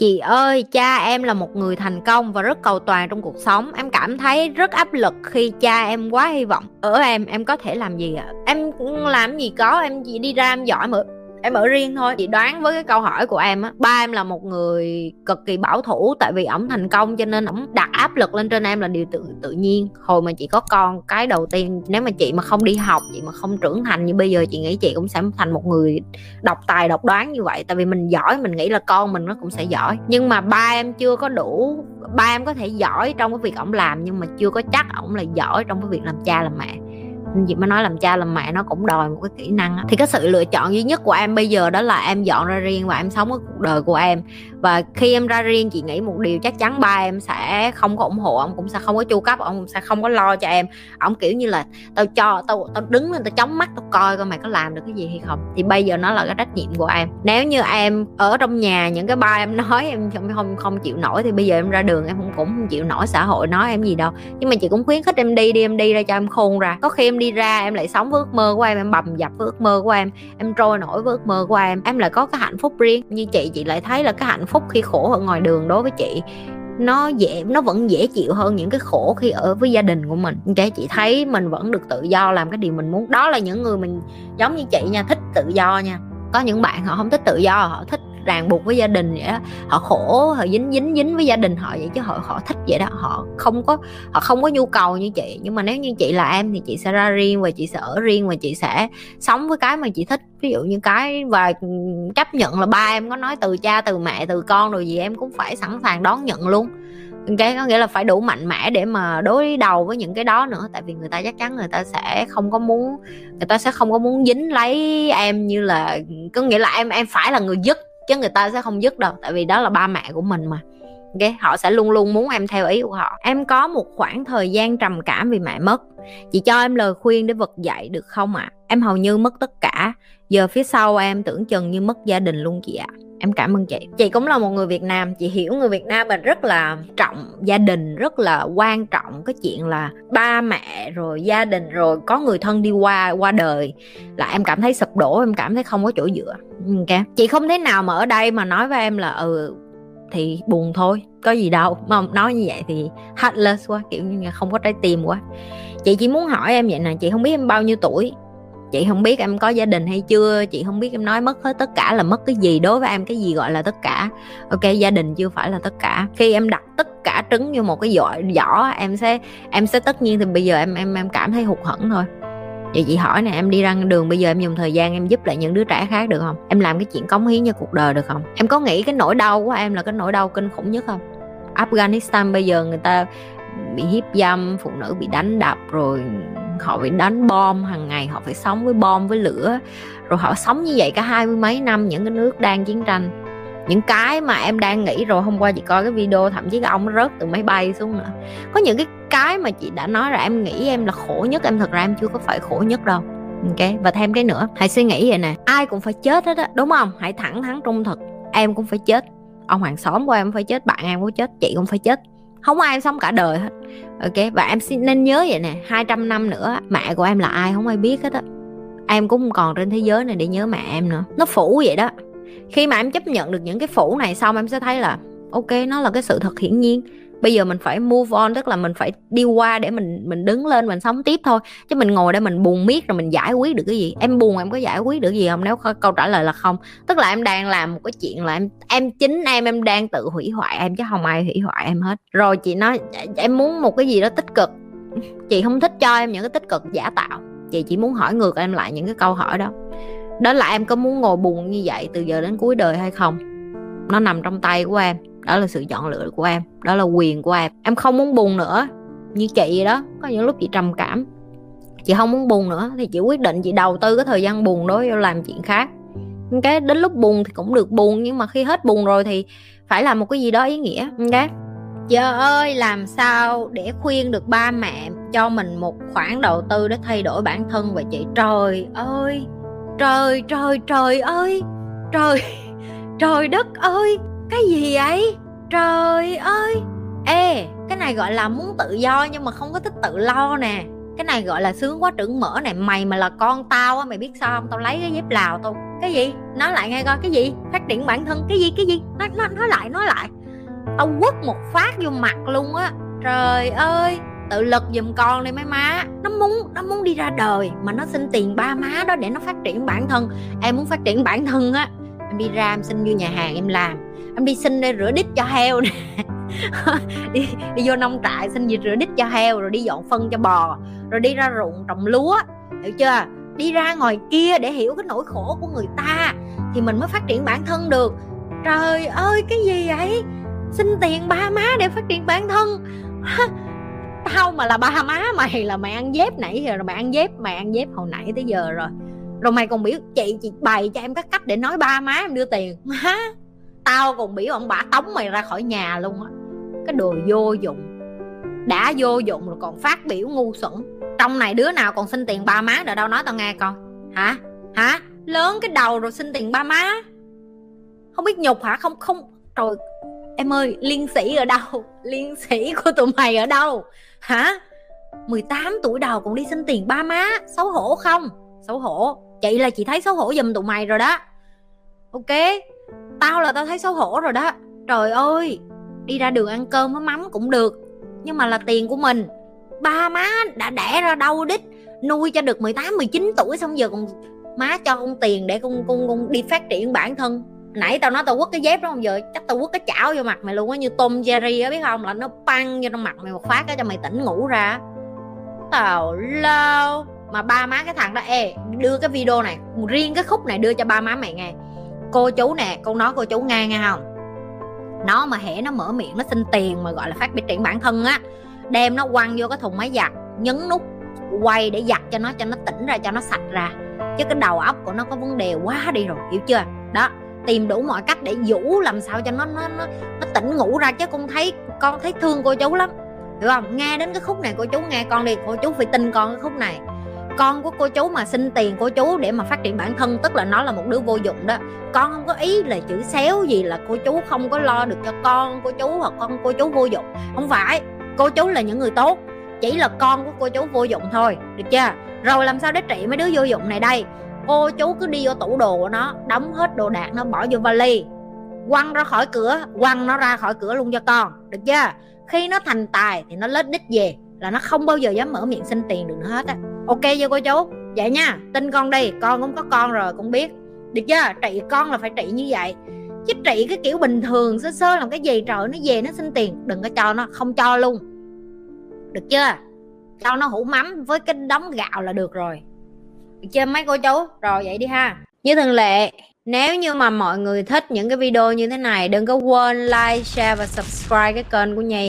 Chị ơi, cha em là một người thành công và rất cầu toàn trong cuộc sống. Em cảm thấy rất áp lực khi cha em quá hy vọng ở em. Em có thể làm gì ạ? À? Em làm gì có, em chỉ đi ra em giỏi mà em ở riêng thôi. Chị đoán với cái câu hỏi của em á, ba em là một người cực kỳ bảo thủ, tại vì ổng thành công cho nên ổng đặt áp lực lên trên em là điều tự tự nhiên. Hồi mà chị có con, cái đầu tiên, nếu mà chị mà không đi học, chị mà không trưởng thành như bây giờ, chị nghĩ chị cũng sẽ thành một người độc tài, độc đoán như vậy. Tại vì mình giỏi, mình nghĩ là con mình nó cũng sẽ giỏi. Nhưng mà ba em chưa có đủ, ba em có thể giỏi trong cái việc ổng làm, nhưng mà chưa có chắc ổng là giỏi trong cái việc làm cha, làm mẹ chị mới nói làm cha làm mẹ nó cũng đòi một cái kỹ năng đó. thì cái sự lựa chọn duy nhất của em bây giờ đó là em dọn ra riêng và em sống cái cuộc đời của em. Và khi em ra riêng, chị nghĩ một điều chắc chắn ba em sẽ không có ủng hộ, ông cũng sẽ không có chu cấp, ông sẽ không có lo cho em. Ông kiểu như là, tao cho, tao tao đứng lên, tao chống mắt, tao coi coi mày có làm được cái gì hay không. Thì bây giờ nó là cái trách nhiệm của em. Nếu như em ở trong nhà, những cái ba em nói em không không không chịu nổi, thì bây giờ em ra đường em cũng cũng không chịu nổi xã hội nói em gì đâu. Nhưng mà chị cũng khuyến khích em đi đi, em đi ra cho em khôn ra. Có khi em đi ra, em lại sống với ước mơ của em em bầm dập với ước mơ của em em trôi nổi với ước mơ của em em lại có cái hạnh phúc riêng. Như chị chị lại thấy là cái hạnh phúc khi khổ ở ngoài đường đối với chị, nó dễ, nó vẫn dễ chịu hơn những cái khổ khi ở với gia đình của mình. Cái chị thấy mình vẫn được tự do làm cái điều mình muốn. Đó là những người mình, giống như chị nha, thích tự do nha. Có những bạn họ không thích tự do, họ thích ràng buộc với gia đình vậy đó họ khổ, họ dính dính dính với gia đình họ vậy chứ họ họ thích vậy đó. Họ không có, họ không có nhu cầu như chị. Nhưng mà nếu như chị là em thì chị sẽ ra riêng và chị sẽ ở riêng và chị sẽ sống với cái mà chị thích. Ví dụ như cái và chấp nhận là ba em có nói từ cha, từ mẹ, từ con rồi gì em cũng phải sẵn sàng đón nhận luôn. Cái có nghĩa là phải đủ mạnh mẽ để mà đối đầu với những cái đó nữa. Tại vì người ta chắc chắn người ta sẽ không có muốn, người ta sẽ không có muốn dính lấy em như là, có nghĩa là em em phải là người dứt chứ người ta sẽ không dứt đâu, tại vì đó là ba mẹ của mình mà. Ok, họ sẽ luôn luôn muốn em theo ý của họ. Em có một khoảng thời gian trầm cảm vì mẹ mất. Chị cho em lời khuyên để vực dậy được không ạ? À? em hầu như mất tất cả. Giờ phía sau em tưởng chừng như mất gia đình luôn chị ạ à em cảm ơn chị. Chị cũng là một người việt nam, chị hiểu người việt nam mình rất là trọng gia đình, rất là quan trọng. Cái chuyện là ba mẹ rồi gia đình rồi có người thân đi qua qua đời là em cảm thấy sụp đổ, em cảm thấy không có chỗ dựa. Ừ, ok. Chị không thế nào mà ở đây mà nói với em là ừ thì buồn thôi, có gì đâu. Mà nói như vậy thì heartless quá, kiểu như không có trái tim quá. Chị chỉ muốn hỏi em vậy nè, chị không biết em bao nhiêu tuổi? Chị không biết em có gia đình hay chưa chị không biết em nói mất hết tất cả là mất cái gì đối với em cái gì gọi là tất cả ok gia đình chưa phải là tất cả khi em đặt tất cả trứng vô một cái giỏ giỏ em sẽ em sẽ tất nhiên thì bây giờ em em em cảm thấy hụt hẫng thôi Vậy chị hỏi nè em đi ra đường bây giờ em dùng thời gian em giúp lại những đứa trẻ khác được không? Em làm cái chuyện cống hiến cho cuộc đời được không? Em có nghĩ cái nỗi đau của em là cái nỗi đau kinh khủng nhất không? Afghanistan bây giờ người ta bị hiếp dâm, phụ nữ bị đánh đập rồi họ phải đánh bom hàng ngày họ phải sống với bom, với lửa. Rồi họ sống như vậy cả hai mươi mấy năm, những cái nước đang chiến tranh. Những cái mà em đang nghĩ rồi, hôm qua chị coi cái video, thậm chí cái ông rớt từ máy bay xuống nữa. Có những cái cái mà chị đã nói là em nghĩ em là khổ nhất, em thật ra em chưa có phải khổ nhất đâu. Ok, và thêm cái nữa, hãy suy nghĩ vậy nè. Ai cũng phải chết hết á, đúng không? Hãy thẳng thắn trung thực. Em cũng phải chết. Ông hàng xóm của em phải chết, bạn em cũng chết, chị cũng phải chết không ai sống cả đời hết. Ok, và em xin nên nhớ vậy nè 200 năm nữa, mẹ của em là ai không ai biết hết á. Em cũng không còn trên thế giới này để nhớ mẹ em nữa. Nó phủ vậy đó. Khi mà em chấp nhận được những cái phủ này xong, em sẽ thấy là, ok, nó là cái sự thật hiển nhiên bây giờ mình phải move on, tức là mình phải đi qua để mình mình đứng lên, mình sống tiếp thôi. Chứ mình ngồi đây mình buồn miết rồi mình giải quyết được cái gì? Em buồn em có giải quyết được gì không? Nếu câu trả lời là không. Tức là em đang làm một cái chuyện là em em chính em em đang tự hủy hoại em, chứ không ai hủy hoại em hết. Rồi chị nói, em muốn một cái gì đó tích cực. Chị không thích cho em những cái tích cực giả tạo. Chị chỉ muốn hỏi ngược em lại những cái câu hỏi đó. Đó là em có muốn ngồi buồn như vậy từ giờ đến cuối đời hay không? Nó nằm trong tay của em đó là sự chọn lựa của em, đó là quyền của em. Em không muốn buồn nữa, như chị vậy đó, có những lúc chị trầm cảm. Chị không muốn buồn nữa, thì chị quyết định chị đầu tư cái thời gian buồn đó vô làm chuyện khác. Cái đến lúc buồn thì cũng được buồn, nhưng mà khi hết buồn rồi thì phải làm một cái gì đó ý nghĩa cái Giờ ơi, làm sao để khuyên được ba mẹ cho mình một khoản đầu tư để thay đổi bản thân và chị? Trời ơi, trời trời trời ơi, trời trời đất ơi cái gì vậy? Trời ơi! Ê, cái này gọi là muốn tự do nhưng mà không có thích tự lo nè. Cái này gọi là sướng quá trưởng mở này. Mày mà là con tao á, mày biết sao không? Tao lấy cái dép lào tao cái gì? Nói lại nghe coi, cái gì? Phát triển bản thân. Cái gì? Cái gì? Nó nó nói lại nói lại. Tao quất một phát vô mặt luôn á. Trời ơi! Tự lực giùm con đi, mấy má. Nó muốn nó muốn đi ra đời mà nó xin tiền ba má đó để nó phát triển bản thân. Em muốn phát triển bản thân á. Em đi ra em xin vô nhà hàng, em làm em đi xin để rửa đít cho heo nè. Đi, đi vô nông trại xin việc rửa đít cho heo rồi đi dọn phân cho bò rồi đi ra ruộng trồng lúa. Hiểu chưa? Đi ra ngoài kia để hiểu cái nỗi khổ của người ta thì mình mới phát triển bản thân được. Trời ơi cái gì vậy? Xin tiền ba má để phát triển bản thân. Tao mà là ba má mày là mày ăn dép nãy giờ rồi mày ăn dép mày ăn dép hồi nãy tới giờ rồi. Rồi mày còn biểu chị chị bày cho em các cách để nói ba má em đưa tiền. Má tao còn biểu ông bả tống mày ra khỏi nhà luôn á. Cái đồ vô dụng. Đã vô dụng rồi còn phát biểu ngu xuẩn. Trong này đứa nào còn xin tiền ba má nữa, đâu nói tao nghe con hả? Hả? Lớn cái đầu rồi xin tiền ba má. Không biết nhục hả? Không không. Trời. Em ơi, liên sĩ ở đâu? Liên sĩ của tụi mày ở đâu? Hả? 18 tuổi đầu còn đi xin tiền ba má. Xấu hổ không? Xấu hổ. Chị là chị thấy xấu hổ giùm tụi mày rồi đó. Ok? Tao là tao thấy xấu hổ rồi đó. Trời ơi, đi ra đường ăn cơm với mắm cũng được, nhưng mà là tiền của mình. Ba má đã đẻ ra đâu đích nuôi cho được 18 19 tuổi xong giờ còn má cho con tiền để con con con đi phát triển bản thân. Nãy tao nói tao quất cái dép đó không giờ chắc tao quất cái chảo vô mặt mày luôn á, như tôm Jerry á, biết không? Là nó băng vô trong mặt mày một phát á cho mày tỉnh ngủ ra. Tào lao. Mà ba má cái thằng đó, ê, đưa cái video này, riêng cái khúc này đưa cho ba má mày nghe cô chú nè con nói cô chú nghe nghe không? Nó mà hễ nó mở miệng nó xin tiền mà gọi là phát triển bản thân á đem nó quăng vô cái thùng máy giặt nhấn nút quay để giặt cho nó cho nó tỉnh ra cho nó sạch ra. Chứ cái đầu óc của nó có vấn đề quá đi rồi hiểu chưa? Đó tìm đủ mọi cách để vũ làm sao cho nó nó nó, nó tỉnh ngủ ra chứ con thấy con thấy thương cô chú lắm. Hiểu không? Nghe đến cái khúc này cô chú nghe con đi cô chú phải tin con cái khúc này con của cô chú mà xin tiền cô chú để mà phát triển bản thân, tức là nó là một đứa vô dụng đó. Con không có ý là chữ xéo gì là cô chú không có lo được cho con cô chú hoặc con cô chú vô dụng. Không phải, cô chú là những người tốt, chỉ là con của cô chú vô dụng thôi, được chưa? Rồi làm sao để trị mấy đứa vô dụng này đây? Cô chú cứ đi vô tủ đồ của nó, đóng hết đồ đạc nó, bỏ vô vali, quăng ra khỏi cửa, quăng nó ra khỏi cửa luôn cho con, được chưa? Khi nó thành tài thì nó lết đích về, là nó không bao giờ dám mở miệng xin tiền được nữa hết á ok chưa cô chú. Vậy nha, tin con đi, con cũng có con rồi, cũng biết. Được chưa? Trị con là phải trị như vậy. Chứ trị cái kiểu bình thường, sơ sơ làm cái gì, trời, nó về nó xin tiền. Đừng có cho nó, không cho luôn. Được chưa? Cho nó hủ mắm với cái đống gạo là được rồi. Được chưa mấy cô chú? Rồi, vậy đi ha. Như thường lệ, nếu như mà mọi người thích những cái video như thế này, đừng có quên like, share và subscribe cái kênh của nhì